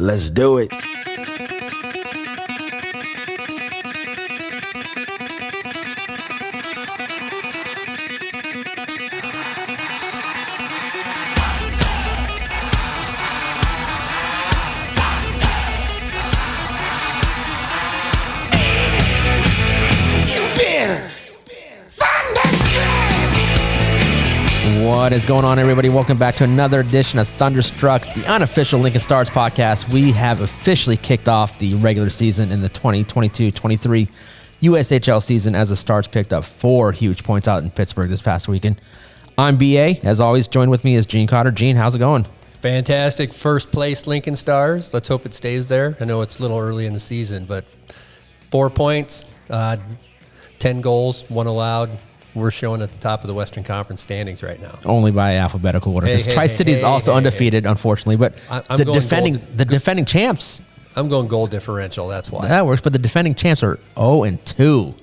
Let's do it. What is going on, everybody? Welcome back to another edition of Thunderstruck, the unofficial Lincoln Stars podcast. We have officially kicked off the regular season in the 2022 23 USHL season as the Stars picked up four huge points out in Pittsburgh this past weekend. I'm BA. As always, joined with me is Gene Cotter. Gene, how's it going? Fantastic first place Lincoln Stars. Let's hope it stays there. I know it's a little early in the season, but four points, uh, 10 goals, one allowed. We're showing at the top of the Western Conference standings right now. Only by alphabetical order. Because hey, Tri City is hey, also hey, undefeated, unfortunately. But I'm the defending gold. the defending champs I'm going goal differential. That's why. that works. But the defending champs are 0 and 2.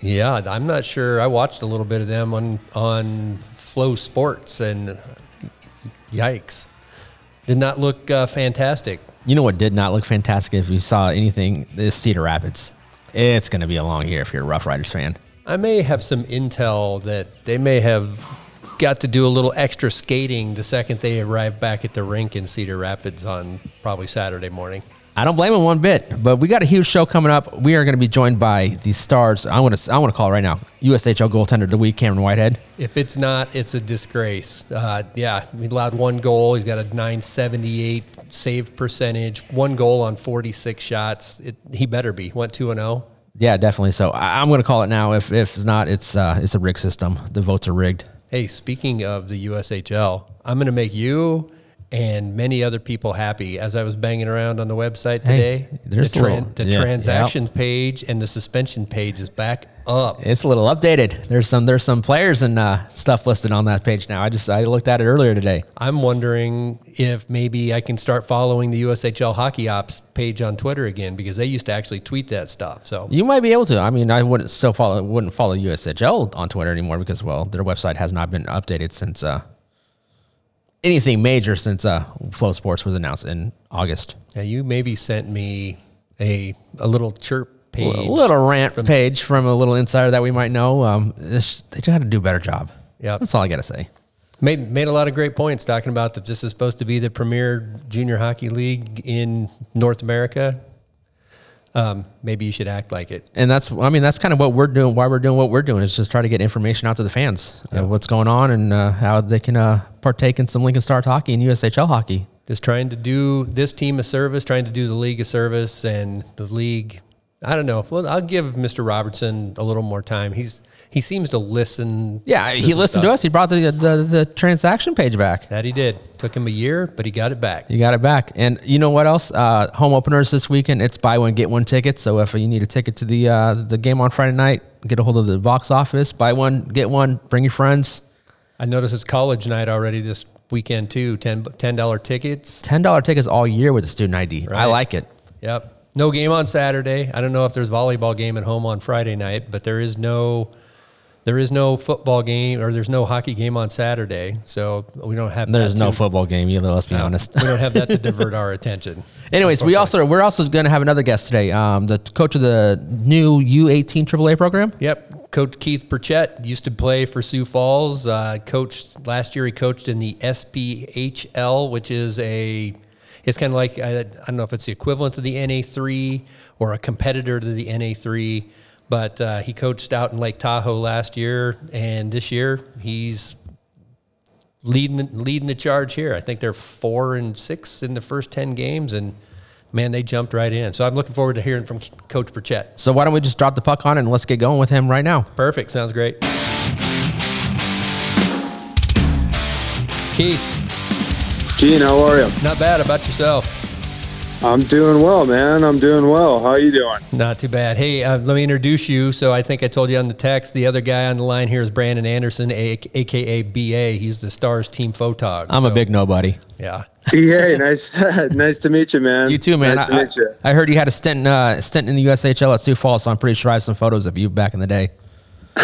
Yeah, I'm not sure. I watched a little bit of them on on FloSports, and yikes, did not look uh, fantastic. You know what did not look fantastic if you saw anything? This Cedar Rapids. It's going to be a long year if you're a Rough Riders fan. I may have some intel that they may have got to do a little extra skating the second they arrive back at the rink in Cedar Rapids on probably Saturday morning. I don't blame him one bit, but we got a huge show coming up. We are going to be joined by the stars. I want to I want to call it right now. USHL goaltender of the week, Cameron Whitehead. If it's not, it's a disgrace. Uh, yeah, he allowed one goal. He's got a 978 save percentage, one goal on 46 shots. It, he better be. Went 2 and oh. 0. Yeah, definitely. So I, I'm going to call it now. If if not, it's uh, it's a rigged system. The votes are rigged. Hey, speaking of the USHL, I'm going to make you and many other people happy. As I was banging around on the website Hey, today, there's the, little- the yeah, transactions page and the suspension page is back up. It's a little updated. There's some there's some players and uh, stuff listed on that page now. I just I looked at it earlier today. I'm wondering if maybe I can start following the USHL Hockey Ops page on Twitter again because they used to actually tweet that stuff. So You might be able to. I mean, I wouldn't still follow wouldn't follow USHL on Twitter anymore because well, their website has not been updated since uh, anything major since uh, FloSports was announced in August. yeah, you maybe sent me a a little chirp page. A little rant page from a little insider that we might know. Um, this, they got to do a better job. Yeah, that's all I got to say. Made made a lot of great points talking about that this is supposed to be the premier junior hockey league in North America. Um, maybe you should act like it. And that's, I mean, that's kind of what we're doing. Why we're doing what we're doing is just try to get information out to the fans, uh, what's going on, and uh, how they can uh, partake in some Lincoln Stars hockey and USHL hockey. Just trying to do this team a service, trying to do the league a service, and the league. I don't know. Well, I'll give Mr. Robertson a little more time. He's he seems to listen. Yeah, he some listened to us. He brought the, the the transaction page back. That he did. Took him a year, but he got it back. You got it back. And you know what else? Uh, home openers this weekend. It's buy one get one ticket. So if you need a ticket to the uh, the game on Friday night, get a hold of the box office. Buy one get one. Bring your friends. I noticed it's college night already this weekend too. Ten ten dollar tickets. Ten dollar tickets all year with the student ID. I like it. Yep. No game on Saturday. I don't know if there's volleyball game at home on Friday night, but there is no there is no football game or there's no hockey game on Saturday. So we don't have There's no to- football game either. Let's be honest. we don't have that to divert our attention. Anyways, we also we're also going to have another guest today. Um, the coach of the new U18 AAA program. Yep. Coach Keith Burchett used to play for Sioux Falls. Uh, coached last year. He coached in the SPHL, which is a. It's kind of like I, I don't know if it's the equivalent to the NA3 or a competitor to the NA3, but uh, he coached out in Lake Tahoe last year, and this year he's leading leading the charge here. I think they're four and six in the first ten games, and man, they jumped right in. So I'm looking forward to hearing from Coach Burchett. So why don't we just drop the puck on it and let's get going with him right now? Perfect. Sounds great. Keith, Gene, how are you? not bad. About yourself? I'm doing well, man. I'm doing well. How you doing? Not too bad. Hey, uh, let me introduce you. So I think I told you on the text. The other guy on the line here is Brandon Anderson, a- aka BA. He's the Stars team photog. I'm a big nobody. yeah. Hey, nice, nice to meet you, man. You too, man. Nice to meet you. I, I heard you had a stint uh, stint in the USHL at Sioux Falls, so I'm pretty sure I have some photos of you back in the day.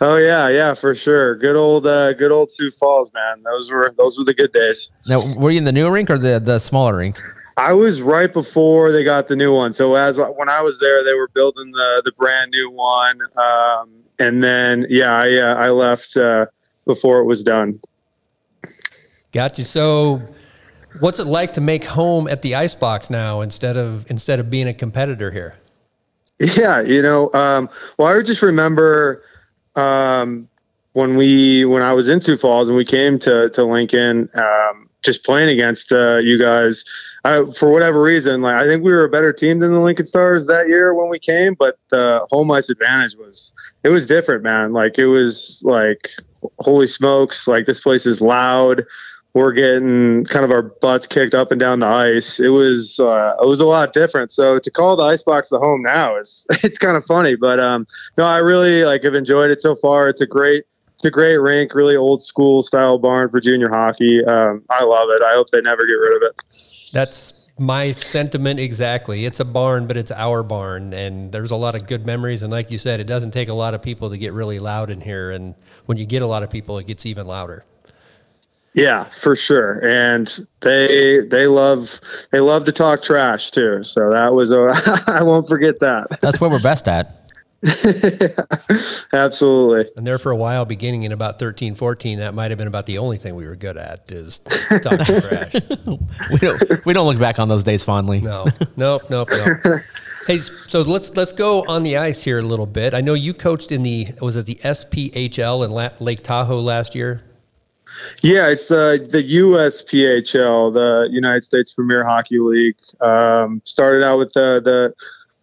Oh yeah, yeah, for sure. Good old, uh, good old Sioux Falls, man. Those were those were the good days. Now, were you in the new rink or the the smaller rink? I was right before they got the new one. So as when I was there, they were building the the brand new one, um, and then yeah, I uh, I left uh, before it was done. Gotcha. So, what's it like to make home at the Icebox now instead of instead of being a competitor here? Yeah, you know, um, well, I just remember um, when we when I was in Sioux Falls and we came to to Lincoln, um, just playing against uh, you guys. I, for whatever reason, like I think we were a better team than the Lincoln Stars that year when we came, but the home ice advantage was it was different, man. Like it was like holy smokes, like this place is loud. We're getting kind of our butts kicked up and down the ice. It was uh, it was a lot different. So to call the icebox the home now is it's kind of funny, but um, no, I really like have enjoyed it so far. It's a great it's a great rink, really old school style barn for junior hockey. Um, I love it. I hope they never get rid of it. That's my sentiment exactly. It's a barn, but it's our barn, and there's a lot of good memories. And like you said, it doesn't take a lot of people to get really loud in here. And when you get a lot of people, it gets even louder. Yeah, for sure. And they they love they love to talk trash too. So that was a I won't forget that. That's what we're best at. Absolutely. And there for a while, beginning in about 13, 14, that might have been about the only thing we were good at is talking trash. We don't we don't look back on those days fondly. No, nope, nope, nope. Hey, so let's let's go on the ice here a little bit. I know you coached in the was it the SPHL in La- Lake Tahoe last year? Yeah, it's the the USPHL, the United States Premier Hockey League. Um, started out with the the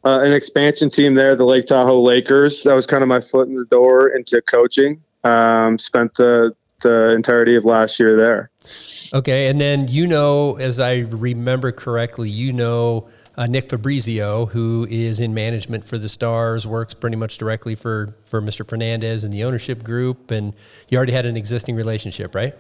uh, an expansion team there, the Lake Tahoe Lakers. That was kind of my foot in the door into coaching. Um, spent the the entirety of last year there. Okay, and then you know, as I remember correctly, you know uh, Nick Fabrizio, who is in management for the Stars, works pretty much directly for for Mr. Fernandez and the ownership group, and you already had an existing relationship, right?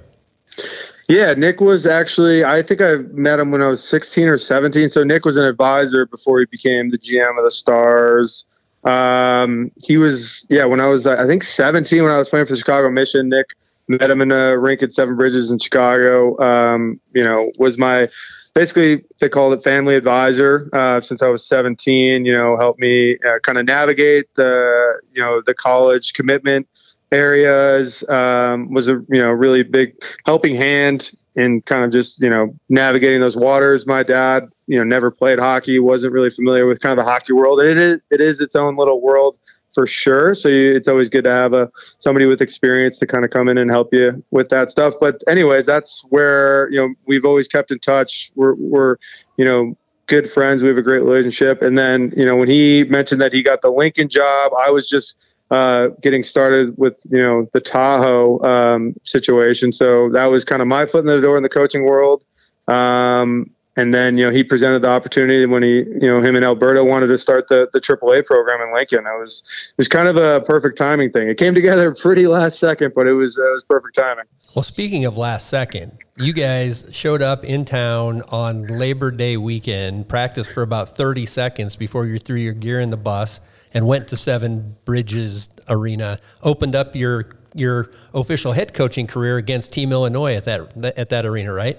Yeah, Nick was actually, I think I met him when I was 16 or 17. So Nick was an advisor before he became the GM of the Stars. Um, he was, yeah, when I was, I think 17, when I was playing for the Chicago Mission, Nick met him in a rink at Seven Bridges in Chicago. Um, you know, was my, basically they called it family advisor uh, since I was 17. You know, helped me uh, kind of navigate the you know the college commitment areas. Um, was a you know really big helping hand in kind of just you know navigating those waters. My dad you know never played hockey, wasn't really familiar with kind of the hockey world. It is it is its own little world for sure. So you, it's always good to have a somebody with experience to kind of come in and help you with that stuff. But anyways, that's where you know we've always kept in touch. We're we're you know good friends. We have a great relationship. And then you know when he mentioned that he got the Lincoln job, I was just uh, getting started with you know the Tahoe um, situation. So that was kind of my foot in the door in the coaching world. Um, and then you know he presented the opportunity when he you know him and Alberto wanted to start the the AAA program in Lincoln. It was it was kind of a perfect timing thing. It came together pretty last second, but it was it was perfect timing. Well, speaking of last second, you guys showed up in town on Labor Day weekend, practiced for about 30 seconds before you threw your gear in the bus and went to Seven Bridges Arena, opened up your your official head coaching career against Team Illinois at that at that arena, right?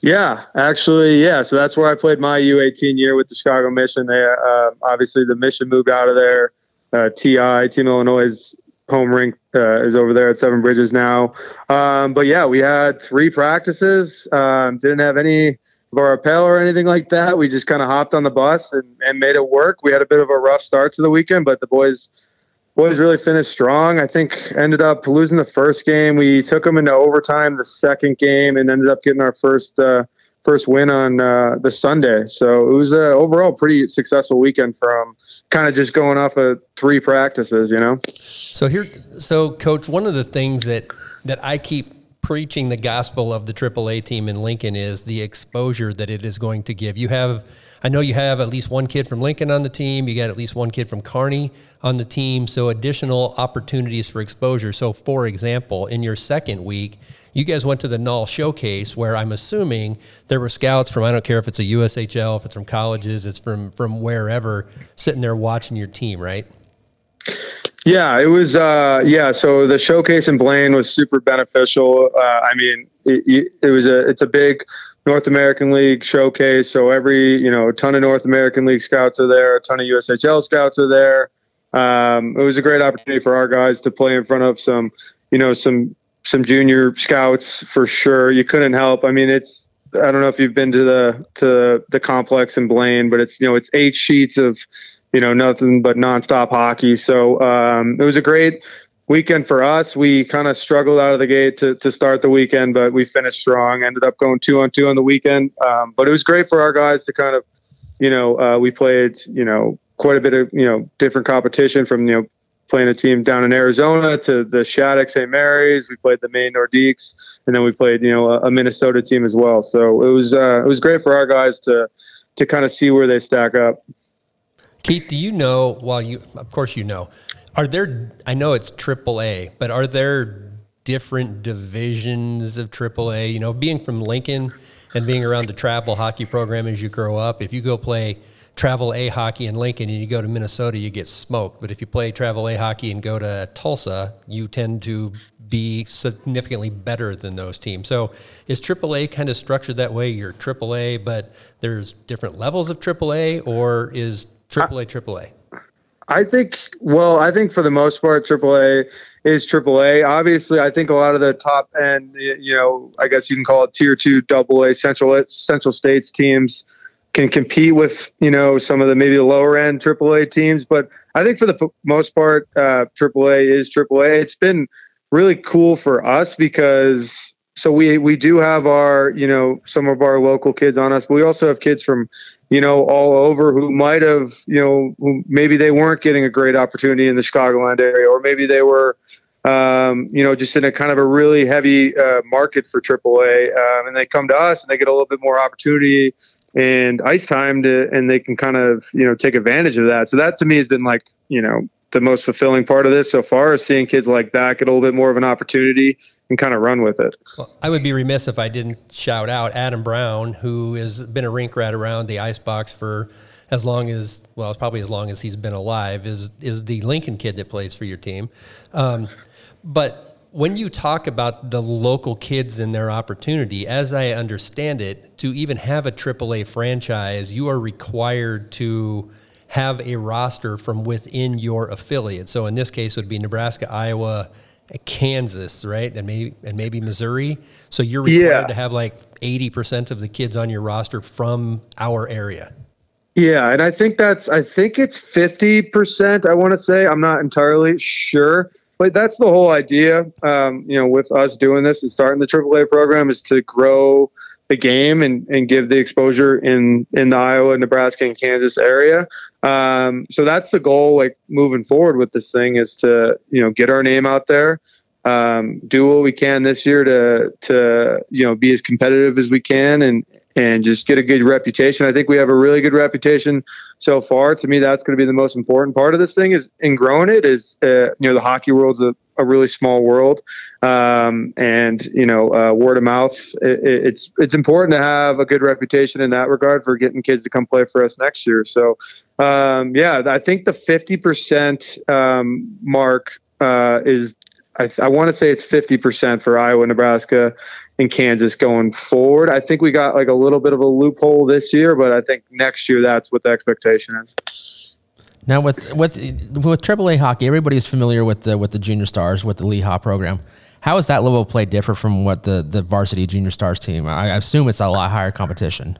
Yeah, actually, yeah. So that's where I played my U18 year with the Chicago Mission. They uh, obviously the Mission moved out of there. Uh, TI Team Illinois' home rink uh, is over there at Seven Bridges now. Um, but yeah, we had three practices. Um, didn't have any our rappel or anything like that. We just kind of hopped on the bus and, and made it work. We had a bit of a rough start to the weekend, but the boys boys really finished strong. I think ended up losing the first game. We took them into overtime the second game and ended up getting our first uh, first win on uh, the Sunday. So it was a overall pretty successful weekend from kind of just going off of three practices, you know. So here, so coach, one of the things that that I keep preaching the gospel of the AAA team in Lincoln is the exposure that it is going to give. You have I know you have at least one kid from Lincoln on the team. You got at least one kid from Kearney on the team. So additional opportunities for exposure. So, for example, in your second week, you guys went to the NAHL Showcase, where I'm assuming there were scouts from I don't care if it's a USHL, if it's from colleges, it's from from wherever, sitting there watching your team, right? Yeah, it was. Uh, yeah, so the showcase in Blaine was super beneficial. Uh, I mean, it, it was a it's a big North American League showcase. So every, you know, a ton of North American League scouts are there, a ton of USHL scouts are there. Um, it was a great opportunity for our guys to play in front of some, you know, some some junior scouts for sure. You couldn't help. I mean, it's I don't know if you've been to the to the complex in Blaine, but it's you know it's eight sheets of you know nothing but nonstop hockey. So um, it was a great weekend for us. We kind of struggled out of the gate to, to start the weekend, but we finished strong. Ended up going two on two on the weekend, um, but it was great for our guys to kind of, you know, uh, we played, you know, quite a bit of you know different competition from you know playing a team down in Arizona to the Shattuck St. Mary's. We played the Maine Nordiques, and then we played you know a, a Minnesota team as well. So it was uh, it was great for our guys to to kind of see where they stack up. Keith, do you know? Well, you of course you know. Are there? I know it's AAA, but are there different divisions of AAA? You know, being from Lincoln and being around the travel hockey program as you grow up, if you go play travel A hockey in Lincoln and you go to Minnesota, you get smoked. But if you play travel A hockey and go to Tulsa, you tend to be significantly better than those teams. So is AAA kind of structured that way? You're AAA, but there's different levels of AAA, or is AAA AAA? I think, well, I think for the most part, AAA is AAA. Obviously, I think a lot of the top end, you know, I guess you can call it tier two, double A, central central states teams can compete with you know some of the maybe the lower end AAA teams. But I think for the most part, uh, AAA is AAA. It's been really cool for us because so we we do have our you know some of our local kids on us, but we also have kids from you know all over who might have you know who maybe they weren't getting a great opportunity in the Chicagoland area, or maybe they were. Um, you know, just in a kind of a really heavy uh, market for AAA, um, and they come to us and they get a little bit more opportunity and ice time to and they can kind of you know take advantage of that so that to me has been like you know the most fulfilling part of this so far is seeing kids like that get a little bit more of an opportunity and kind of run with it. Well, I would be remiss if I didn't shout out Adam Brown, who has been a rink rat around the ice box for as long as well, it's probably as long as he's been alive. Is is the Lincoln kid that plays for your team, um, but when you talk about the local kids and their opportunity, as I understand it, to even have a AAA franchise, you are required to have a roster from within your affiliate. So in this case, it would be Nebraska, Iowa, Kansas, right, and maybe and maybe Missouri. So you're required yeah. to have like eighty percent of the kids on your roster from our area. Yeah, and I think that's I think it's fifty percent. I want to say I'm not entirely sure but that's the whole idea. Um, you know, with us doing this and starting the AAA program is to grow the game and, and give the exposure in in the Iowa, Nebraska, and Kansas area. Um, so that's the goal. Like moving forward with this thing is to you know get our name out there, um, do what we can this year to to you know be as competitive as we can and and just get a good reputation. I think we have a really good reputation so far. To me, that's going to be the most important part of this thing is in growing it is, uh, you know, the hockey world's a, a really small world. Um, and, you know, uh, word of mouth, it, it's, it's important to have a good reputation in that regard for getting kids to come play for us next year. So, um, yeah, I think the 50% um, mark uh, is, I, I want to say it's 50% for Iowa, Nebraska, and Kansas going forward. I think we got like a little bit of a loophole this year, but I think next year that's what the expectation is. Now with with with AAA hockey, everybody's familiar with the with the junior stars with the Lehigh program. How is that level of play different from what the the varsity junior stars team? I, I assume it's a lot higher competition.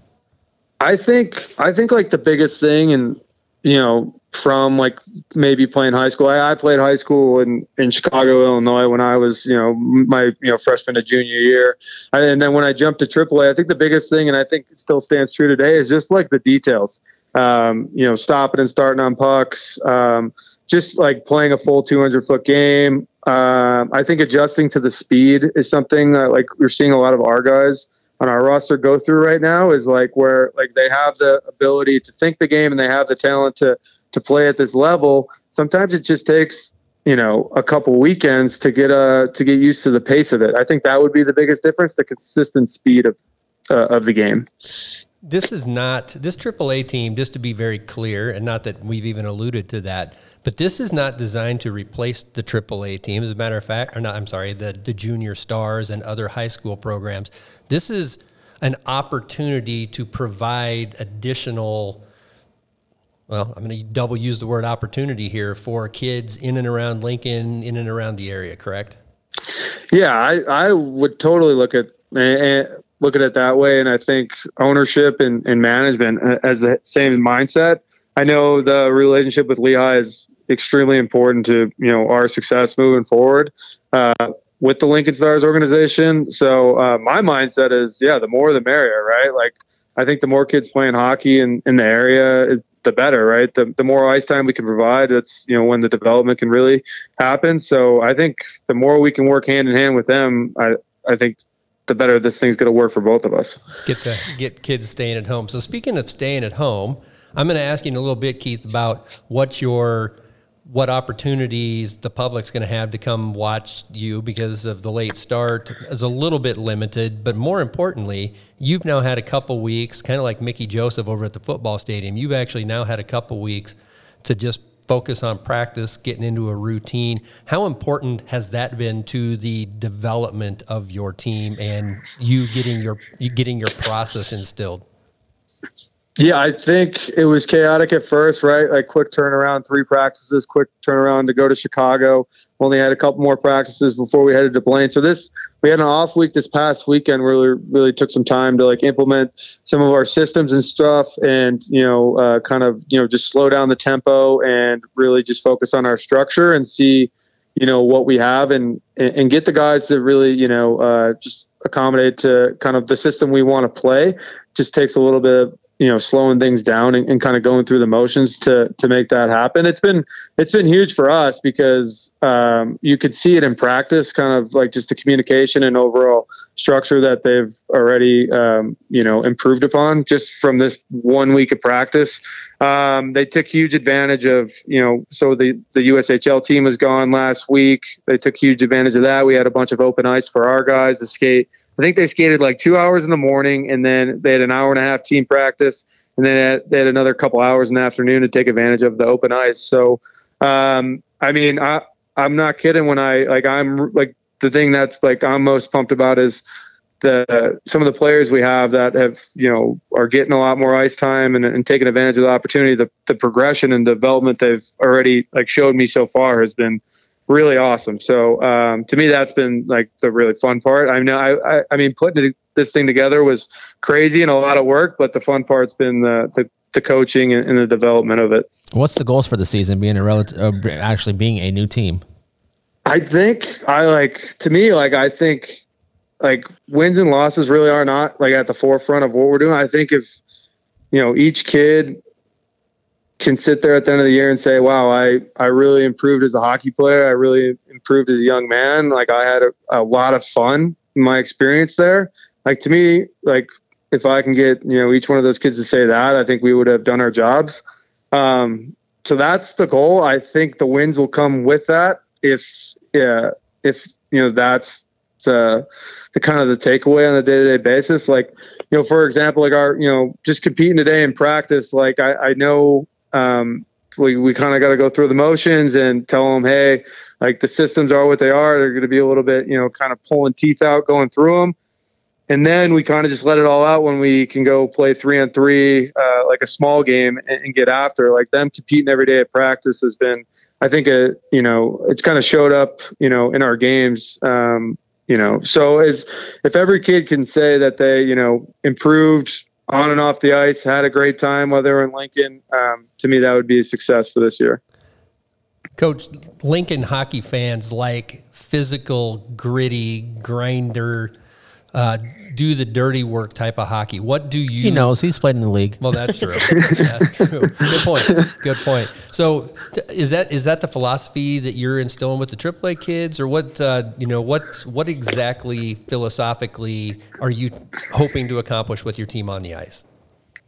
I think I think like the biggest thing, and you know, from like maybe playing high school. I, I, played high school in, in Chicago, Illinois when I was, you know, my, you know, freshman to junior year. And then when I jumped to AAA, I think the biggest thing, and I think it still stands true today, is just like the details. Um, you know, stopping and starting on pucks, um, just like playing a full 200 foot game. Um, I think adjusting to the speed is something that like we're seeing a lot of our guys on our roster go through right now is like where like they have the ability to think the game and they have the talent to to play at this level. Sometimes it just takes you know a couple weekends to get uh to get used to the pace of it. I think that would be the biggest difference: the consistent speed of uh, of the game. This is not this AAA team. Just to be very clear, and not that we've even alluded to that, but this is not designed to replace the AAA team. As a matter of fact, or not, I'm sorry, the the junior stars and other high school programs. This is an opportunity to provide additional well, I'm going to double use the word opportunity here for kids in and around Lincoln, in and around the area, correct? Yeah, I, I would totally look at uh, look at it that way, and I think ownership and, and management as the same mindset. I know the relationship with Lehigh is extremely important to you know our success moving forward uh, with the Lincoln Stars organization. So uh, my mindset is, yeah, the more the merrier, right? Like I think the more kids playing hockey in, in the area, the better, right? The, the more ice time we can provide, that's you know when the development can really happen. So I think the more we can work hand in hand with them, I I think the better this thing's going to work for both of us. Get to get kids staying at home. So speaking of staying at home, I'm going to ask you in a little bit, Keith, about what your what opportunities the public's going to have to come watch you because of the late start is a little bit limited. But more importantly, you've now had a couple weeks, kind of like Mickey Joseph over at the football stadium. You've actually now had a couple weeks to just focus on practice, getting into a routine. How important has that been to the development of your team and you getting your you getting your process instilled? Yeah, I think it was chaotic at first, right? Like quick turnaround, three practices, quick turnaround to go to Chicago. Only had a couple more practices before we headed to Blaine. So this we had an off week this past weekend. where we really took some time to like implement some of our systems and stuff, and you know, uh, kind of you know just slow down the tempo and really just focus on our structure and see, you know, what we have and and get the guys to really you know uh, just accommodate to kind of the system we want to play. Just takes a little bit of you know slowing things down and, and, kind of going through the motions to to make that happen. It's been it's been huge for us because um, you could see it in practice kind of like just the communication and overall structure that they've already um, you know improved upon just from this one week of practice. Um, they took huge advantage of you know so the the USHL team was gone last week. They took huge advantage of that. We had a bunch of open ice for our guys to skate I think they skated like two hours in the morning, and then they had an hour and a half team practice, and then they had, another couple hours in the afternoon to take advantage of the open ice. So, um, I mean, I I'm not kidding when I like I'm like the thing that's like I'm most pumped about is the some of the players we have that have you know are getting a lot more ice time and, and taking advantage of the opportunity. The the progression and development they've already like showed me so far has been really awesome. So um, to me, that's been like the really fun part. I know, I, I, I, mean, putting this thing together was crazy and a lot of work, but the fun part's been the, the, the coaching and, and, the development of it. What's the goals for the season? Being a relative, uh, actually being a new team. I think I like to me, like I think like wins and losses really are not like at the forefront of what we're doing. I think if you know each kid can sit there at the end of the year and say, wow, I, I really improved as a hockey player. I really improved as a young man. Like I had a, a lot of fun in my experience there. Like to me, like if I can get, you know, each one of those kids to say that, I think we would have done our jobs. Um, so that's the goal. I think the wins will come with that. If, yeah, if, you know, that's the, the kind of the takeaway on a day to day basis. Like, you know, for example, like our, you know, just competing today in practice, like I, I know um, we, we kind of got to go through the motions and tell them, hey, like the systems are what they are. They're going to be a little bit, you know, kind of pulling teeth out going through them. And then we kind of just let it all out when we can go play three on three, uh, like a small game, and, and, get after. Like them competing every day at practice has been, I think, a you know, it's kind of showed up, you know, in our games. Um, you know, so as if every kid can say that they, you know, improved on and off the ice, had a great time while they were in Lincoln. Um, to me, that would be a success for this year. Coach, Lincoln hockey fans like physical, gritty, grinder, uh, do the dirty work type of hockey. What do you? He knows he's played in the league. Well, that's true. that's true. Good point. Good point. So, is that is that the philosophy that you're instilling with the AAA kids, or what? Uh, you know, what what exactly philosophically are you hoping to accomplish with your team on the ice?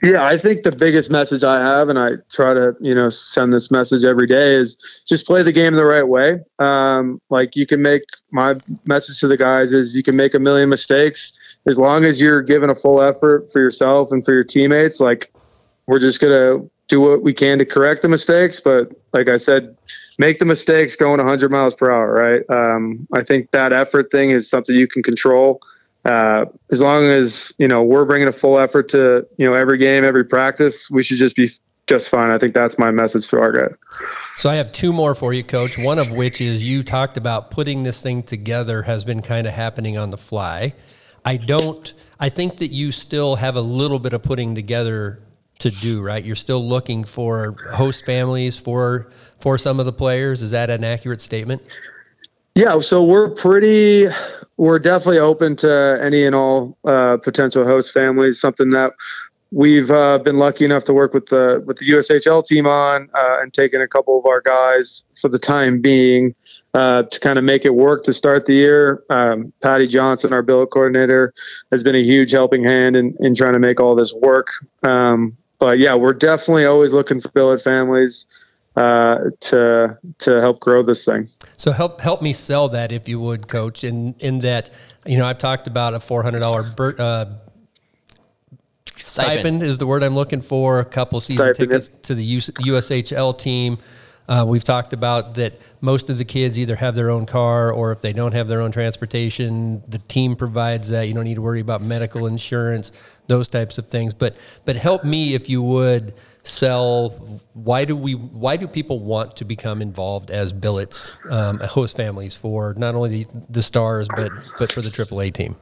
Yeah, I think the biggest message I have, and I try to, you know, send this message every day, is just play the game the right way. Um, like you can make my message to the guys is you can make a million mistakes as long as you're giving a full effort for yourself and for your teammates. Like we're just gonna do what we can to correct the mistakes, but like I said, make the mistakes going 100 miles per hour. Right? Um, I think that effort thing is something you can control uh, as long as you know we're bringing a full effort to you know every game, every practice, we should just be just fine. I think that's my message to our guys. So I have two more for you, Coach. One of which is you talked about putting this thing together has been kind of happening on the fly. I don't. I think that you still have a little bit of putting together to do. Right, you're still looking for host families for for some of the players. Is that an accurate statement? Yeah, so we're pretty, we're definitely open to any and all uh, potential host families. Something that we've uh, been lucky enough to work with the with the USHL team on uh, and taking a couple of our guys for the time being uh, to kind of make it work to start the year. Um, Patty Johnson, our billet coordinator, has been a huge helping hand in, in trying to make all this work. Um, but yeah, we're definitely always looking for billet families uh, to to help grow this thing. So help help me sell that if you would, Coach. In in that, you know, I've talked about a four hundred dollar uh, stipend. stipend is the word I'm looking for. A couple season stipend, tickets to the USHL team. Uh, we've talked about that most of the kids either have their own car or if they don't have their own transportation, the team provides that. You don't need to worry about medical insurance, those types of things. But but help me if you would sell. Why do we? Why do people want to become involved as billets, um, host families for not only the, stars but but for the AAA team?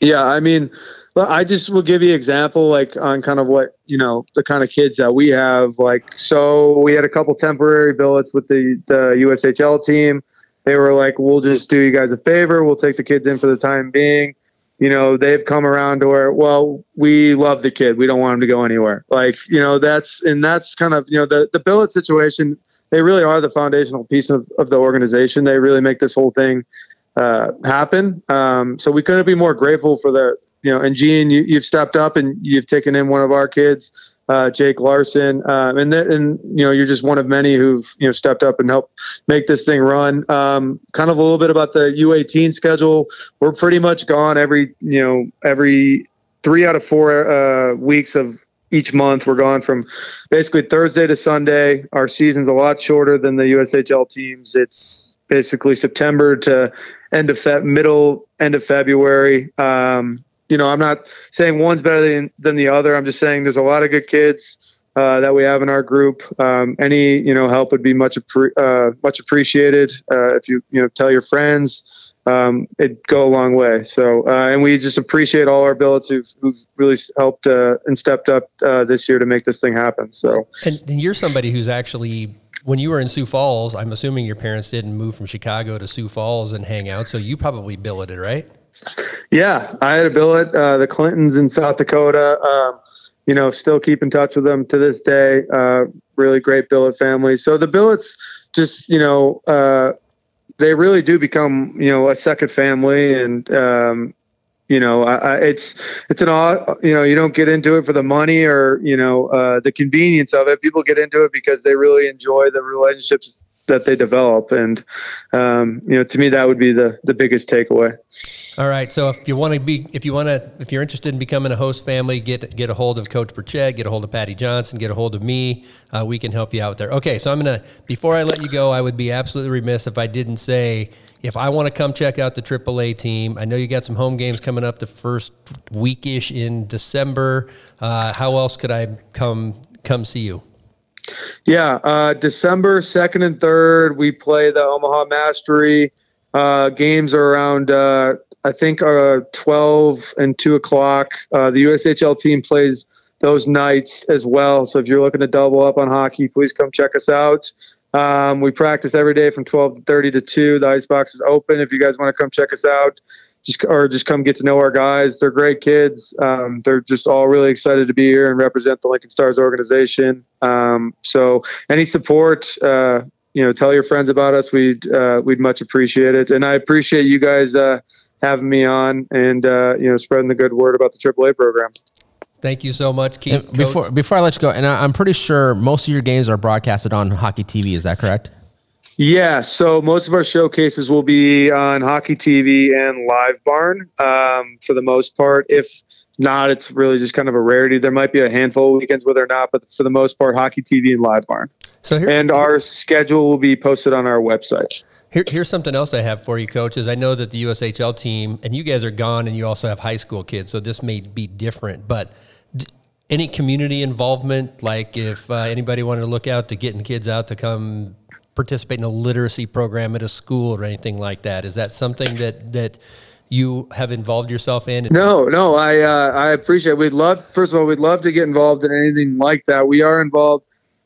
Yeah, I mean, I just will give you example, like on kind of what you know the kind of kids that we have. Like, so we had a couple temporary billets with the the USHL team. They were like, "We'll just do you guys a favor. We'll take the kids in for the time being." You know, they've come around to where, well, we love the kid. We don't want him to go anywhere. Like, you know, that's and that's kind of you know the the billet situation. They really are the foundational piece of, of the organization. They really make this whole thing uh, happen. Um, so we couldn't be more grateful for the you know, and Gene, you, have stepped up and you've taken in one of our kids, uh, Jake Larson, um, and th- and you know, you're just one of many who've you know stepped up and helped make this thing run. Um, kind of a little bit about the U18 schedule. We're pretty much gone every you know every three out of four uh, weeks of each month. We're gone from basically Thursday to Sunday. Our season's a lot shorter than the USHL teams. It's basically September to end of Fe- middle end of February. Um, you know, I'm not saying one's better than, than the other. I'm just saying there's a lot of good kids uh, that we have in our group. Um, any you know help would be much uh, much appreciated. Uh, if you you know tell your friends, um, it'd go a long way. So uh, and we just appreciate all our billets who've, who've really helped uh, and stepped up uh, this year to make this thing happen. So and, and you're somebody who's actually when you were in Sioux Falls, I'm assuming your parents didn't move from Chicago to Sioux Falls and hang out, so you probably billeted, right? Yeah, I had a billet. Uh, the Clintons in South Dakota. Um, you know, still keep in touch with them to this day. Uh, really great billet family. So the billets, just you know, uh, they really do become you know a second family, and um, you know, I, I, it's it's an odd. You know, you don't get into it for the money or you know uh, the convenience of it. People get into it because they really enjoy the relationships that they develop, and um, you know, to me, that would be the the biggest takeaway. All right. So if you want to be, if you want to, if you're interested in becoming a host family, get get a hold of Coach Burchett, get a hold of Patty Johnson, get a hold of me. Uh, we can help you out there. Okay. So I'm gonna before I let you go, I would be absolutely remiss if I didn't say if I want to come check out the AAA team. I know you got some home games coming up the first weekish in December. Uh, how else could I come come see you? Yeah, uh, December second and third, we play the Omaha Mastery. Uh, games are around uh, I think uh, 12 and 2 o'clock. Uh, the USHL team plays those nights as well. So if you're looking to double up on hockey, please come check us out. Um, we practice every day from 12 to 30 to 2. The ice box is open. If you guys want to come check us out, just or just come get to know our guys. They're great kids. Um, they're just all really excited to be here and represent the Lincoln Stars organization. Um, so any support, uh, you know, tell your friends about us. We'd uh, we'd much appreciate it, and I appreciate you guys uh, having me on and uh, you know spreading the good word about the AAA program. Thank you so much, Keith. Before before I let you go, and I, am pretty sure most of your games are broadcasted on Hockey TV. Is that correct? Yeah. So most of our showcases will be on Hockey TV and LiveBarn um, for the most part. If not, it's really just kind of a rarity. There might be a handful of weekends where they're not, but for the most part, Hockey TV and LiveBarn. So here, and our schedule will be posted on our website. Here, here's something else I have for you, coaches. I know that the USHL team, and you guys are gone, and you also have high school kids, so this may be different. But d- any community involvement, like if uh, anybody wanted to look out to getting kids out to come participate in a literacy program at a school or anything like that, is that something that that you have involved yourself in? No, no, I uh, I appreciate. It. We'd love. First of all, we'd love to get involved in anything like that. We are involved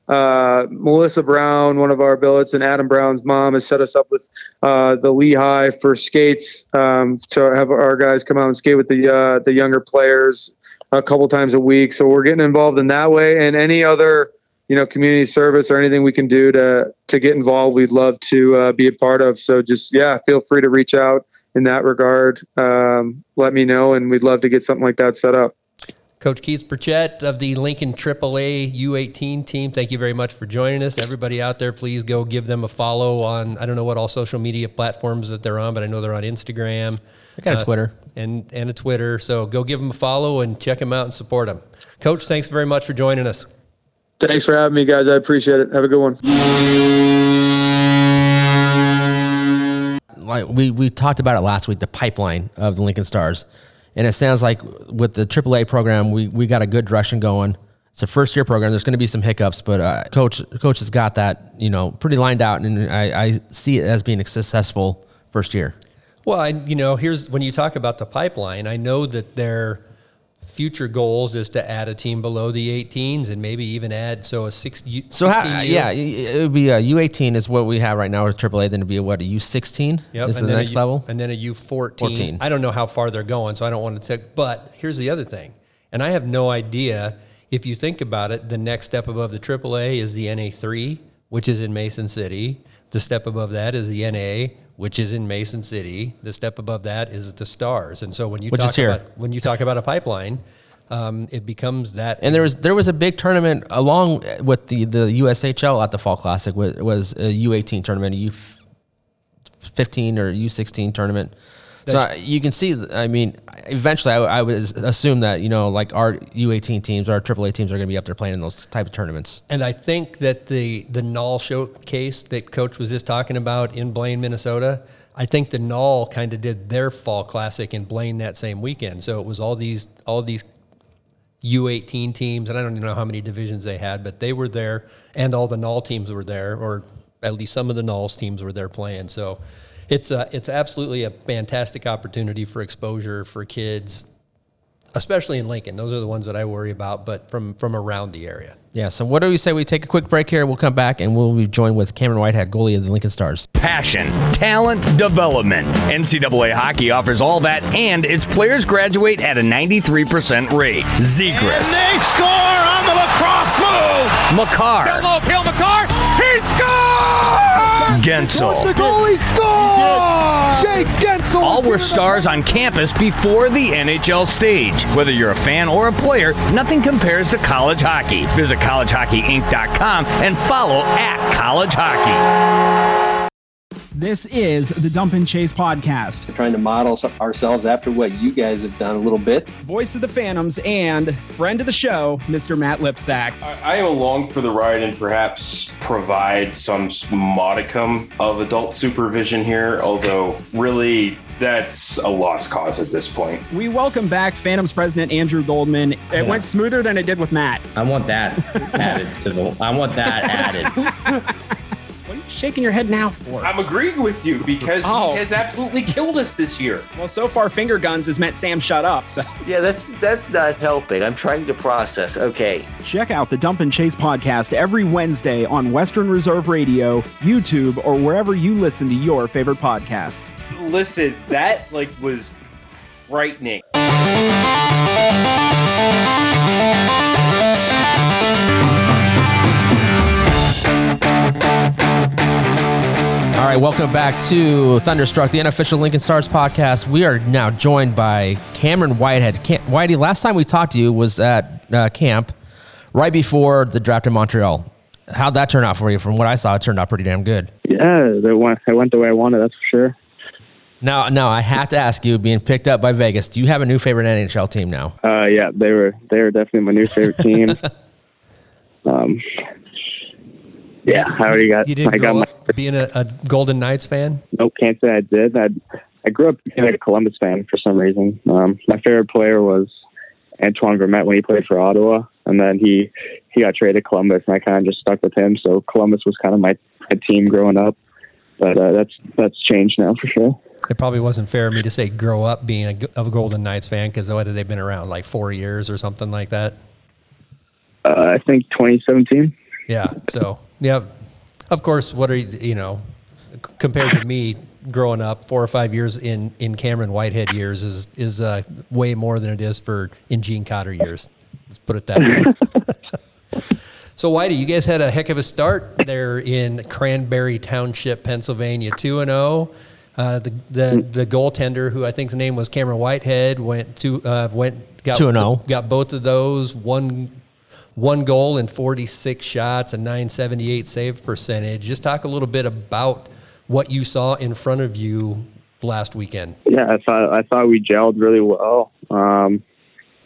uh, Melissa Brown, one of our billets, and Adam Brown's mom has set us up with uh, the Lehigh for skates um, to have our guys come out and skate with the uh, the younger players a couple times a week. So we're getting involved in that way, and any other you know community service or anything we can do to to get involved, we'd love to uh, be a part of. So just yeah, feel free to reach out in that regard. Um, let me know, and we'd love to get something like that set up. Coach Keith Burchett of the Lincoln AAA U18 team, thank you very much for joining us. Everybody out there, please go give them a follow on, I don't know what all social media platforms that they're on, but I know they're on Instagram. I got a uh, Twitter. And, and a Twitter. So go give them a follow and check them out and support them. Coach, thanks very much for joining us. Thanks for having me, guys. I appreciate it. Have a good one. Like we, we talked about it last week, the pipeline of the Lincoln Stars and it sounds like with the AAA program, we, we got a good direction going. It's a first year program. There's going to be some hiccups, but uh, coach coach has got that you know pretty lined out, and I, I see it as being a successful first year. Well, I, you know, here's when you talk about the pipeline. I know that they're future goals is to add a team below the 18s and maybe even add so a six. So how, yeah, it would be a U18 is what we have right now with AAA. Then it'd be a, what a U16 yep, is the next U, level, and then a U14. 14. I don't know how far they're going, so I don't want to take. But here's the other thing, and I have no idea. If you think about it, the next step above the AAA is the NA3, which is in Mason City. The step above that is the NA, which is in Mason City. The step above that is the Stars. And so when you which talk about when you talk about a pipeline, um, it becomes that. And there was there was a big tournament along with the the USHL at the Fall Classic was, was a U18 tournament, a U15 or U16 tournament so I, you can see, I mean, eventually I, I, would assume that, you know, like our U18 teams, our AAA teams are going to be up there playing in those type of tournaments. And I think that the, the NAHL showcase that coach was just talking about in Blaine, Minnesota, I think the NAHL kind of did their fall classic in Blaine that same weekend. So it was all these, all these U18 teams, and I don't even know how many divisions they had, but they were there, and all the NAHL teams were there, or at least some of the NAHLs teams were there playing. So it's a, it's absolutely a fantastic opportunity for exposure for kids, especially in Lincoln. Those are the ones that I worry about, but from from around the area. Yeah. So what do we say? We take a quick break here. We'll come back and we'll be joined with Cameron Whitehead, goalie of the Lincoln Stars. Passion, talent, development. NCAA hockey offers all that, and its players graduate at a 93% rate. Zegras. They score on the lacrosse move. Makar. Low Peel Makar. He scores! Guentzel. Watch the goalie score! Jake Guentzel. All were stars on campus before the NHL stage. Whether you're a fan or a player, nothing compares to college hockey. Visit collegehockeyinc.com and follow at college hockey. This is the Dump and Chase podcast. We're trying to model ourselves after what you guys have done a little bit. Voice of the Phantoms and friend of the show, Mr. Matt Lipsack. I am along for the ride and perhaps provide some modicum of adult supervision here, although really that's a lost cause at this point. We welcome back Phantoms president Andrew Goldman. It yeah. went smoother than it did with Matt. I want that added. I want that added. shaking your head now for? I'm agreeing with you because oh. he has absolutely killed us this year. Well, so far, finger guns has meant Sam shut up. So yeah, that's that's not helping. I'm trying to process. Okay. Check out the Dump and Chase podcast every Wednesday on Western Reserve Radio, YouTube, or wherever you listen to your favorite podcasts. Listen, that like was frightening. All right, welcome back to Thunderstruck, the unofficial Lincoln Stars podcast. We are now joined by Cameron Whitehead. Cam- Whitey, last time we talked to you was at uh, camp right before the draft in Montreal. How'd that turn out for you? From what I saw, it turned out pretty damn good. Yeah, it went, it went the way I wanted, that's for sure. Now, now I have to ask you, being picked up by Vegas, do you have a new favorite NHL team now? Uh, yeah, they were they were definitely my new favorite team. um, Yeah, I already got. You didn't I got grow my. up being a, a Golden Knights fan? Nope, can't say I did. I I grew up being a Columbus fan for some reason. Um, my favorite player was Antoine Vermette when he played for Ottawa, and then he he got traded to Columbus, and I kind of just stuck with him. So Columbus was kind of my, my team growing up, but uh, that's that's changed now for sure. It probably wasn't fair of me to say grow up being a, a Golden Knights fan because what have they been around like four years or something like that? Uh, I think 2017. Yeah. So yeah, of course. What are you? You know, compared to me growing up, four or five years in in Cameron Whitehead years is is uh, way more than it is for in Gene Cotter years. Let's put it that way. so Whitey, you guys had a heck of a start there in Cranberry Township, Pennsylvania, two and zero. Uh, the the the goaltender, who I think think's name was Cameron Whitehead, went to uh, went got 2-0. got both of those one one goal and 46 shots, a 978 save percentage. Just talk a little bit about what you saw in front of you last weekend. Yeah, I thought I thought we gelled really well. Um,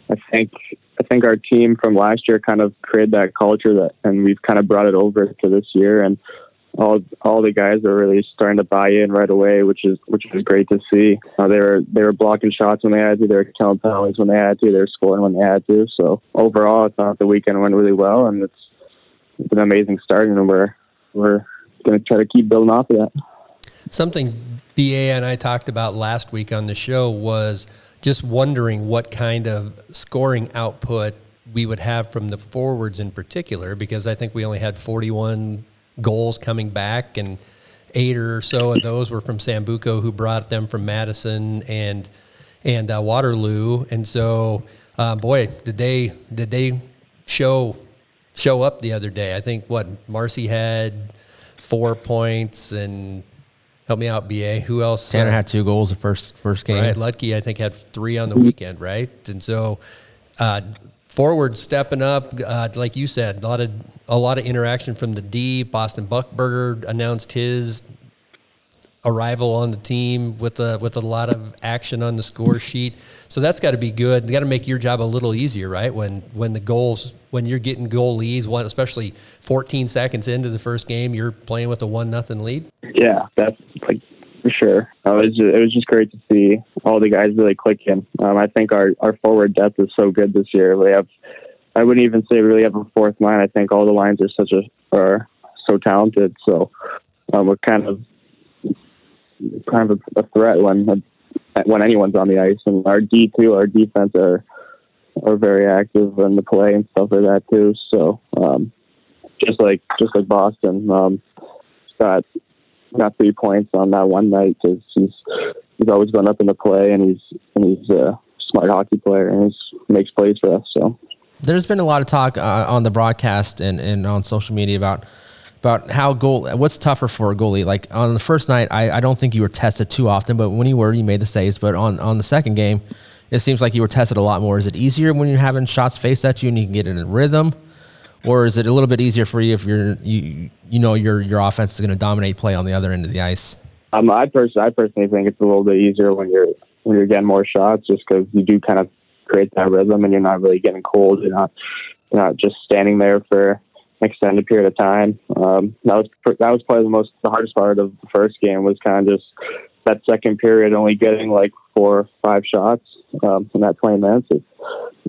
I think I think our team from last year kind of created that culture that, and we've kind of brought it over to this year, and all all the guys are really starting to buy in right away, which is which is great to see. Uh, they were they were blocking shots when they had to, they were killing penalties when they had to, they were scoring when they had to. So overall, I thought the weekend went really well, and it's, it's an amazing start, and we're we're going to try to keep building off of that. Something BA and I talked about last week on the show was just wondering what kind of scoring output we would have from the forwards in particular, because I think we only had 41 goals coming back, and eight or so of those were from Sambuco, who brought them from Madison and and uh, Waterloo. And so, uh, boy, did they did they show show up the other day? I think what Marcy had four points and help me out, BA. Who else? Tanner uh, had two goals the first first game. Right, Ludtke, I think had three on the weekend, right? And so, uh, forward stepping up, uh, like you said, a lot of a lot of interaction from the D. Boston Buckberger announced his arrival on the team with a with a lot of action on the score sheet. So that's got to be good. Got to make your job a little easier, right? When when the goals when you're getting goal leads, one especially 14 seconds into the first game, you're playing with a one nothing lead. Yeah, that's like for sure. Uh, it, was just, it was just great to see all the guys really clicking. Um, I think our, our forward depth is so good this year. We have, I wouldn't even say really have a fourth line. I think all the lines are such a are so talented. So um, we're kind of kind of a, a threat when when anyone's on the ice. And our D two, our defense are are very active in the play and stuff like that too. So um, just like just like Boston, um, got got three points on that one night because he's he's always going up in the play and he's and he's a smart hockey player and he makes plays for us. So There's been a lot of talk uh, on the broadcast and, and on social media about about how goal what's tougher for a goalie. Like on the first night, I, I don't think you were tested too often, but when you were, you made the saves. But on on the second game, it seems like you were tested a lot more. Is it easier when you're having shots faced at you and you can get in a rhythm? Or is it a little bit easier for you if you're you you know your your offense is going to dominate play on the other end of the ice? um, I pers- I personally think it's a little bit easier when you're when you're getting more shots, just because you do kind of create that rhythm and you're not really getting cold. You're not you're not just standing there for an extended period of time. Um, that was that was probably the most the hardest part of the first game was kind of just that second period only getting like four or five shots um, in that 20 minutes. You,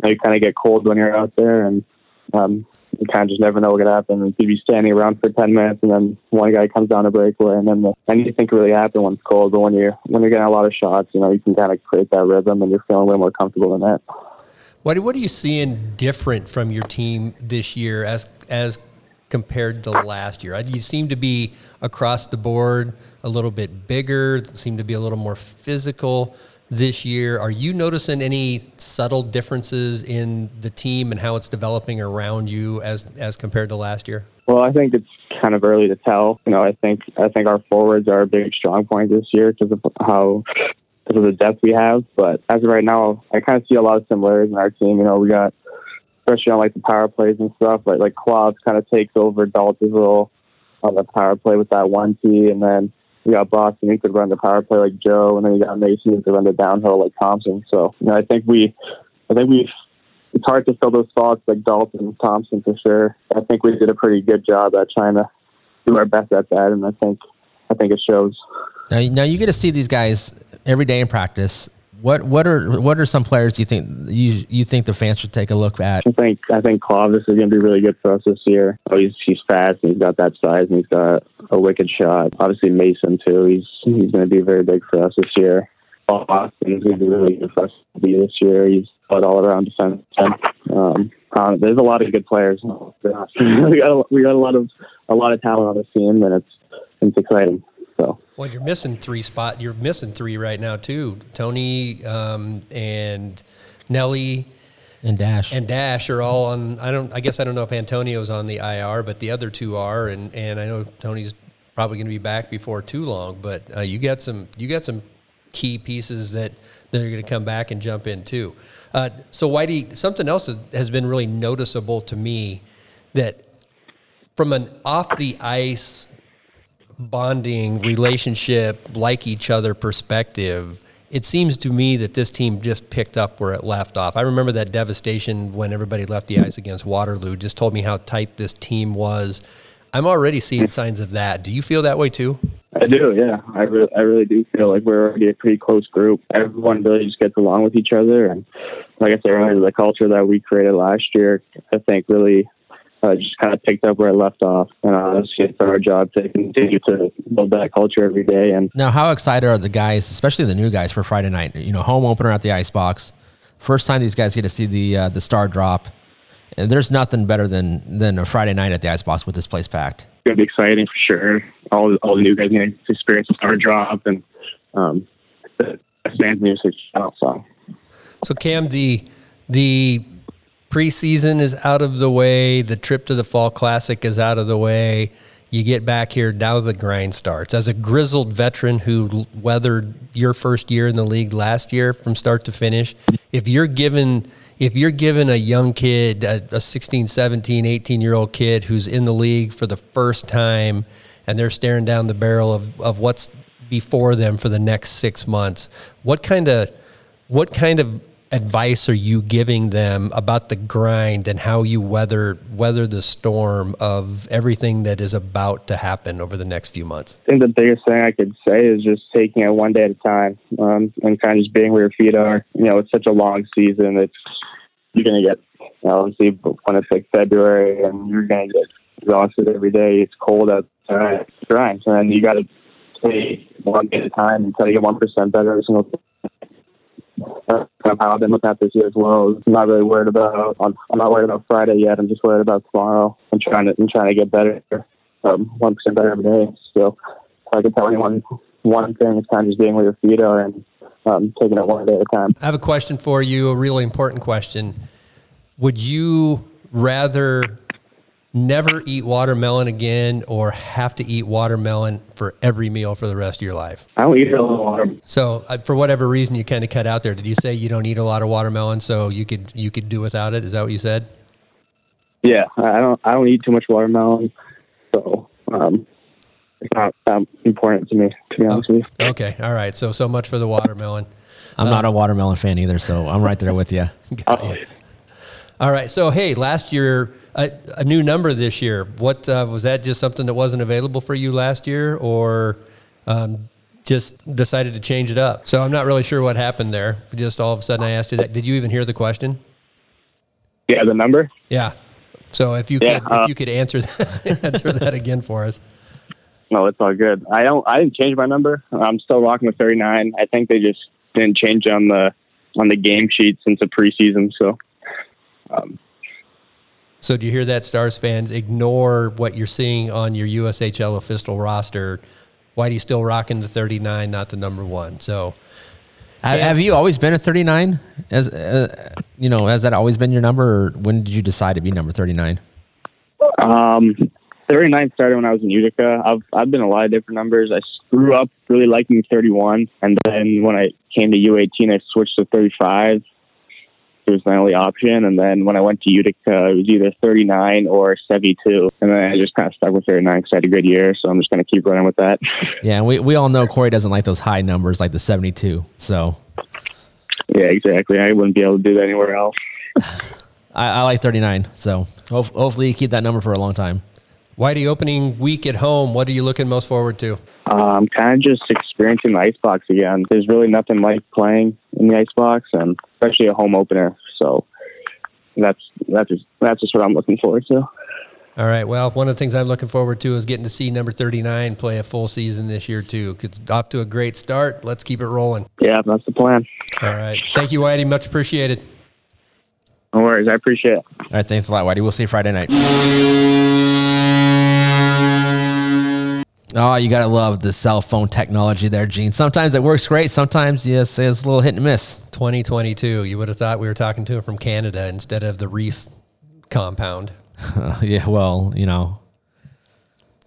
you kind of get cold when you're out there and um, you kind of just never know what could happen. You could be standing around for 10 minutes and then one guy comes down a breakaway and then the, anything can really happen when it's cold. But when you're, when you're getting a lot of shots, you know, you can kind of create that rhythm and you're feeling way more comfortable in that. What what are you seeing different from your team this year as as compared to last year? You seem to be across the board a little bit bigger, seem to be a little more physical this year. Are you noticing any subtle differences in the team and how it's developing around you as as compared to last year? Well, I think it's kind of early to tell. You know, I think I think our forwards are a big strong point this year because of how because of the depth we have. But as of right now, I kind of see a lot of similarities in our team. You know, we got especially on like the power plays and stuff. Like like Klopp kind of takes over Dalton's role on the power play with that one T, and then you got Boston who could run the power play like Joe, and then you got Mason who could run the downhill like Thompson. So you know, I think we, I think we. It's hard to fill those spots like Dalton and Thompson for sure. I think we did a pretty good job at trying to do our best at that, and I think I think it shows. Now, now you get to see these guys every day in practice. What what are what are some players you think you you think the fans should take a look at? I think I think Clovis is going to be really good for us this year. Oh, he's he's fast and he's got that size and he's got a wicked shot. Obviously Mason too. He's he's going to be very big for us this year. Austin is going to be really good for us this year. He's an all around defense. Um, uh, there's a lot of good players. we got a, we got a lot of a lot of talent on the team, and it's it's exciting. So. Well, you're missing three spot. You're missing three right now too. Tony um, and Nelly and Dash and Dash are all on. I don't. I guess I don't know if Antonio's on the IR, but the other two are, and and I know Tony's probably going to be back before too long. But uh, you got some. You got some key pieces that that are going to come back and jump in too. Uh, so Whitey, something else has been really noticeable to me that from an off the ice bonding relationship, like each other perspective, it seems to me that this team just picked up where it left off. I remember that devastation when everybody left the ice against Waterloo. Just told me how tight this team was. I'm already seeing signs of that. Do you feel that way too? I do, yeah. I really, I really do feel like we're already a pretty close group. Everyone really just gets along with each other, and like I said earlier, the culture that we created last year, I think, really uh, just kind of picked up where I left off. And uh, it's just our job to continue to build that culture every day. And now, how excited are the guys, especially the new guys, for Friday night? You know, home opener at the Icebox. First time these guys get to see the uh, the star drop, and there's nothing better than than a Friday night at the Icebox with this place packed. It's gonna be exciting for sure. All all the new guys going to experience the star drop and um, the fans music. So, so Cam, the the preseason is out of the way. The trip to the Fall Classic is out of the way. You get back here, now the grind starts. As a grizzled veteran who weathered your first year in the league last year from start to finish, if you're given if you're given a young kid, a, a 16, 17, 18 year old kid who's in the league for the first time and they're staring down the barrel of, of what's before them for the next six months, what kind of what kind of advice are you giving them about the grind and how you weather weather the storm of everything that is about to happen over the next few months? I think the biggest thing I could say is just taking it one day at a time um, and kind of just being where your feet are. You know, it's such a long season. It's you're to get you know, obviously when it's like February and you're to get exhausted every day. It's cold outside. Grind, and you got to take one day at a time until you get one percent better every single day how I've been looking at this year as well. I'm not really worried about. I'm, not worried about Friday yet. I'm just worried about tomorrow. I'm trying to. I'm trying to get better. Um, one percent better every day. So if I can tell anyone one thing, it's kind of just being where your feet are and um, taking it one day at a time. I have a question for you. A really important question. Would you rather never eat watermelon again or have to eat watermelon for every meal for the rest of your life? I don't eat a lot of water. So, uh, for whatever reason, you kind of cut out there. Did you say you don't eat a lot of watermelon, so you could you could do without it? Is that what you said? Yeah, I don't I don't eat too much watermelon, so um, it's not um, important to me to be honest with you. Okay, all right. So so much for the watermelon. I'm not a watermelon fan either, so I'm right there with you. All right. So hey, last year a, a new number this year. What uh, was that? Just something that wasn't available for you last year, or um, just decided to change it up? So I'm not really sure what happened there. Just all of a sudden, I asked you that. Did you even hear the question? Yeah, the number. Yeah. So if you Yeah, could, uh, if you could answer that, answer that again for us. No, it's all good. I don't. I didn't change my number. I'm still rocking with 39. I think they just didn't change on the on the game sheet since the preseason. So, um, So do you hear that, Stars fans? Ignore what you're seeing on your USHL official roster. Whitey still rocking the 39, not the number one. So Have, have you always been a 39? As uh, you know, has that always been your number, or when did you decide to be number 39? um, 39 started when I was in Utica. I've I've been a lot of different numbers. I grew up really liking 31, and then when I came to U18, I switched to 35. It was my only option, and then when I went to Utica, it was either 39 or 72, and then I just kind of stuck with 39 because I had a good year. So I'm just going to keep running with that. Yeah, and we, we all know Corey doesn't like those high numbers like the 72. So yeah, exactly. I wouldn't be able to do that anywhere else. I, I like 39. So hope, hopefully you keep that number for a long time. Whitey, opening week at home, what are you looking most forward to? Um, kind of just experiencing the icebox again. There's really nothing like playing in the icebox, and especially a home opener. So that's that's just, that's just what I'm looking forward to. All right. Well, one of the things I'm looking forward to is getting to see number 39 play a full season this year too. It's off to a great start. Let's keep it rolling. Yeah, that's the plan. All right. Thank you, Whitey. Much appreciated. No worries. I appreciate it. All right, thanks a lot, Whitey. We'll see you Friday night. Oh, you gotta love the cell phone technology there, Gene. Sometimes it works great. Sometimes yes, it's a little hit and miss. 2022. You would have thought we were talking to him from Canada instead of the Reese compound. yeah, well, you know,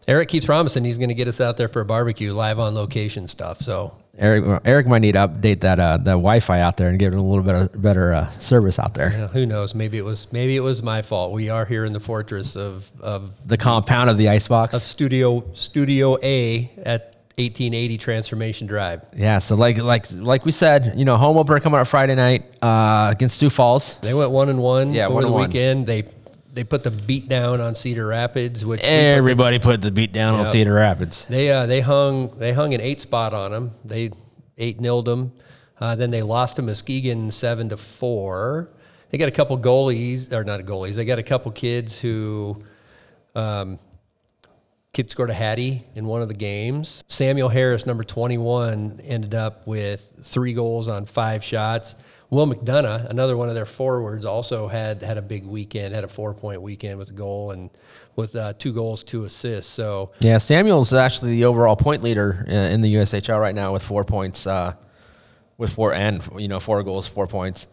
Eric keeps promising he's going to get us out there for a barbecue, live on location stuff. So Eric Eric might need to update that uh, that Wi-Fi out there and give it a little bit of better uh, service out there. yeah, who knows? Maybe it was maybe it was my fault. We are here in the fortress of of The compound of the icebox. of Studio Studio A at 1880 Transformation Drive. Yeah, so like like like we said, you know, home opener coming up Friday night uh, against Sioux Falls. They went one and one Yeah, over one the and one. weekend. They they put the beat down on Cedar Rapids, which we put the- Everybody put the beat down on Cedar Rapids. They uh, they hung they hung an eight spot on them. They eight nilled them. Uh, then they lost to Muskegon seven to four. They got a couple goalies or not goalies. They got a couple kids who. Um, kid scored a hattie in one of the games. Samuel Harris, number 21, ended up with three goals on five shots. Will McDonough, another one of their forwards, also had had a big weekend, had a four point weekend with a goal and with uh, two goals, two assists. So Yeah, Samuel's actually the overall point leader uh, in the USHL right now with four points, uh, with four and you know four goals, four points.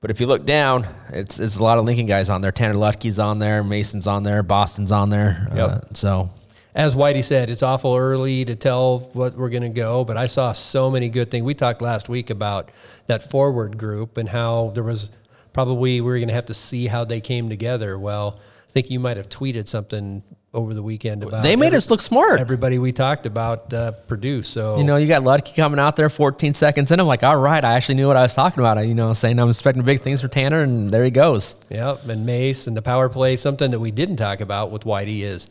But if you look down, it's it's a lot of Lincoln guys on there. Tanner Ludtke's on there, Mason's on there, Boston's on there. Uh, Yep. so as Whitey said, it's awful early to tell what we're going to go, but I saw so many good things. We talked last week about that forward group and how there was probably we were going to have to see how they came together. Well, I think you might have tweeted something over the weekend about they made every- us look smart. Everybody we talked about uh, produced. So You know, you got Ludtke coming out there 14 seconds in. I'm like, all right, I actually knew what I was talking about. I, you know, saying I'm expecting big things for Tanner, and there he goes. Yep, and Mace and the power play. Something that we didn't talk about with Whitey is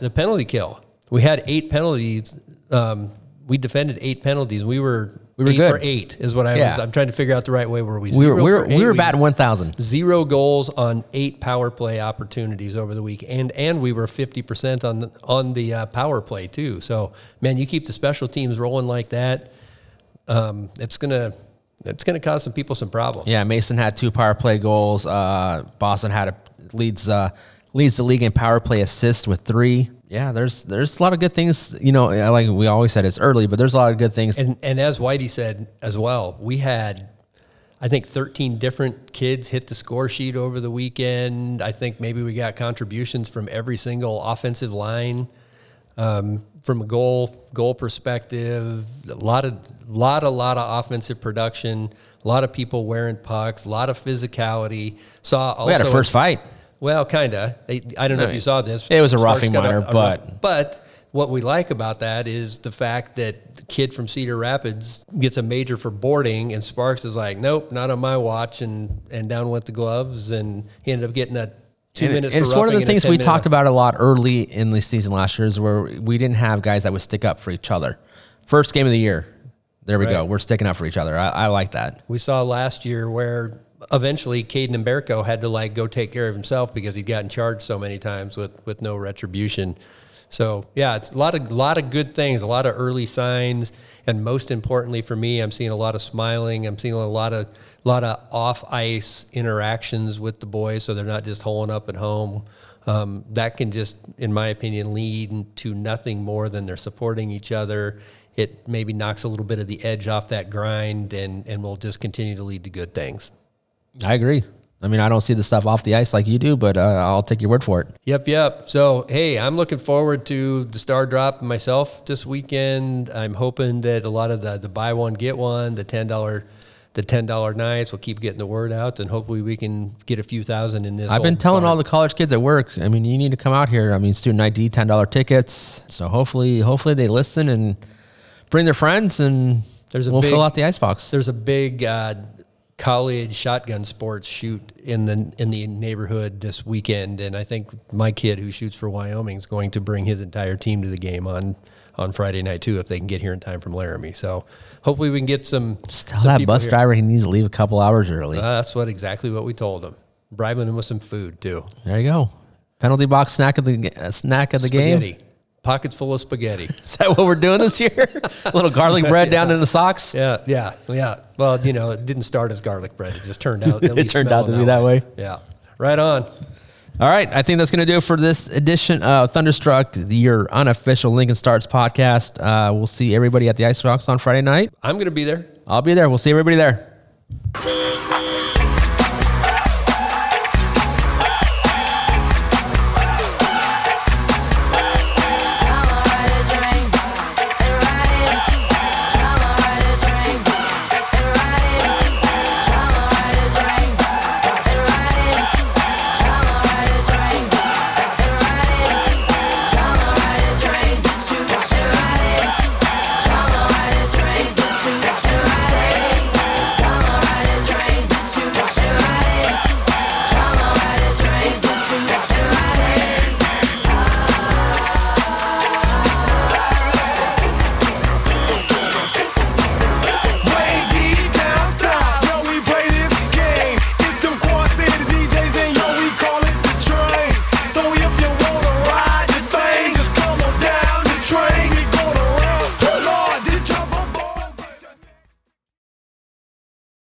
the penalty kill. We had eight penalties. Um, we defended eight penalties. We were We were eight good. for eight is what I was. I'm trying to figure out the right way. Were we? We were we were eight? we were batting 1,000. Zero goals on eight power play opportunities over the week, and and we were 50 percent on the, on the uh, power play too. So man, you keep the special teams rolling like that, um, it's gonna it's gonna cause some people some problems. Yeah, Mason had two power play goals. Uh, Boston had a leads uh, leads the league in power play assists with three. Yeah, there's there's a lot of good things. You know, like we always said, it's early, but there's a lot of good things. And and as Whitey said as well, we had I think 13 different kids hit the score sheet over the weekend. I think maybe we got contributions from every single offensive line. Um, from a goal goal perspective, a lot of lot a lot of offensive production, a lot of people wearing pucks, a lot of physicality. Saw also we had a first fight. Well, kind of. I, I don't know if you saw this. It was a Sparks roughing minor, rough- but- but what we like about that is the fact that the kid from Cedar Rapids gets a major for boarding, and Sparks is like, "Nope, not on my watch," and and down went the gloves, and he ended up getting a two And minutes. it's one of the things we talked about a lot early in the season last year is where we didn't have guys that would stick up for each other. First game of the year, there we go. We're sticking up for each other. I, I like that. We saw last year where eventually Caden Emberko had to like go take care of himself because he'd gotten charged so many times with with no retribution. So yeah, it's a lot of lot of good things, a lot of early signs, and most importantly for me, I'm seeing a lot of smiling. I'm seeing a lot of lot of off ice interactions with the boys, so they're not just holing up at home. Um, that can just, in my opinion, lead to nothing more than they're supporting each other. It maybe knocks a little bit of the edge off that grind, and and will just continue to lead to good things. I agree. I mean, I don't see the stuff off the ice like you do, but uh, I'll take your word for it. Yep, yep. So, hey, I'm looking forward to the Star Drop myself this weekend. I'm hoping that a lot of the the buy one get one, the ten dollar, the ten dollar nights will keep getting the word out, and hopefully we can get a few thousand in this. I've been telling all the college kids at work. I mean, you need to come out here. I mean, student ID, ten dollar tickets. So hopefully, hopefully they listen and bring their friends, and There's a we'll big- fill out the icebox. There's a big uh, college shotgun sports shoot in the in the neighborhood this weekend, and I think my kid who shoots for Wyoming is going to bring his entire team to the game on on Friday night too, if they can get here in time from Laramie. So hopefully we can get some. Just tell that bus here. driver he needs to leave a couple hours early. Uh, that's what exactly what we told him. Bribing him with some food too. There you go. Penalty box snack of the uh, snack of the spaghetti. game. Pockets full of spaghetti. Is that what we're doing this year? a little garlic bread yeah. down in the socks. Yeah, yeah, yeah. Well, you know, it didn't start as garlic bread. It just turned out. it turned out to be that way. way. Yeah. Right on. All right, I think that's going to do it for this edition of Thunderstruck, your unofficial Lincoln Stars podcast. Uh, we'll see everybody at the Icebox on Friday night. I'm going to be there. I'll be there. We'll see everybody there.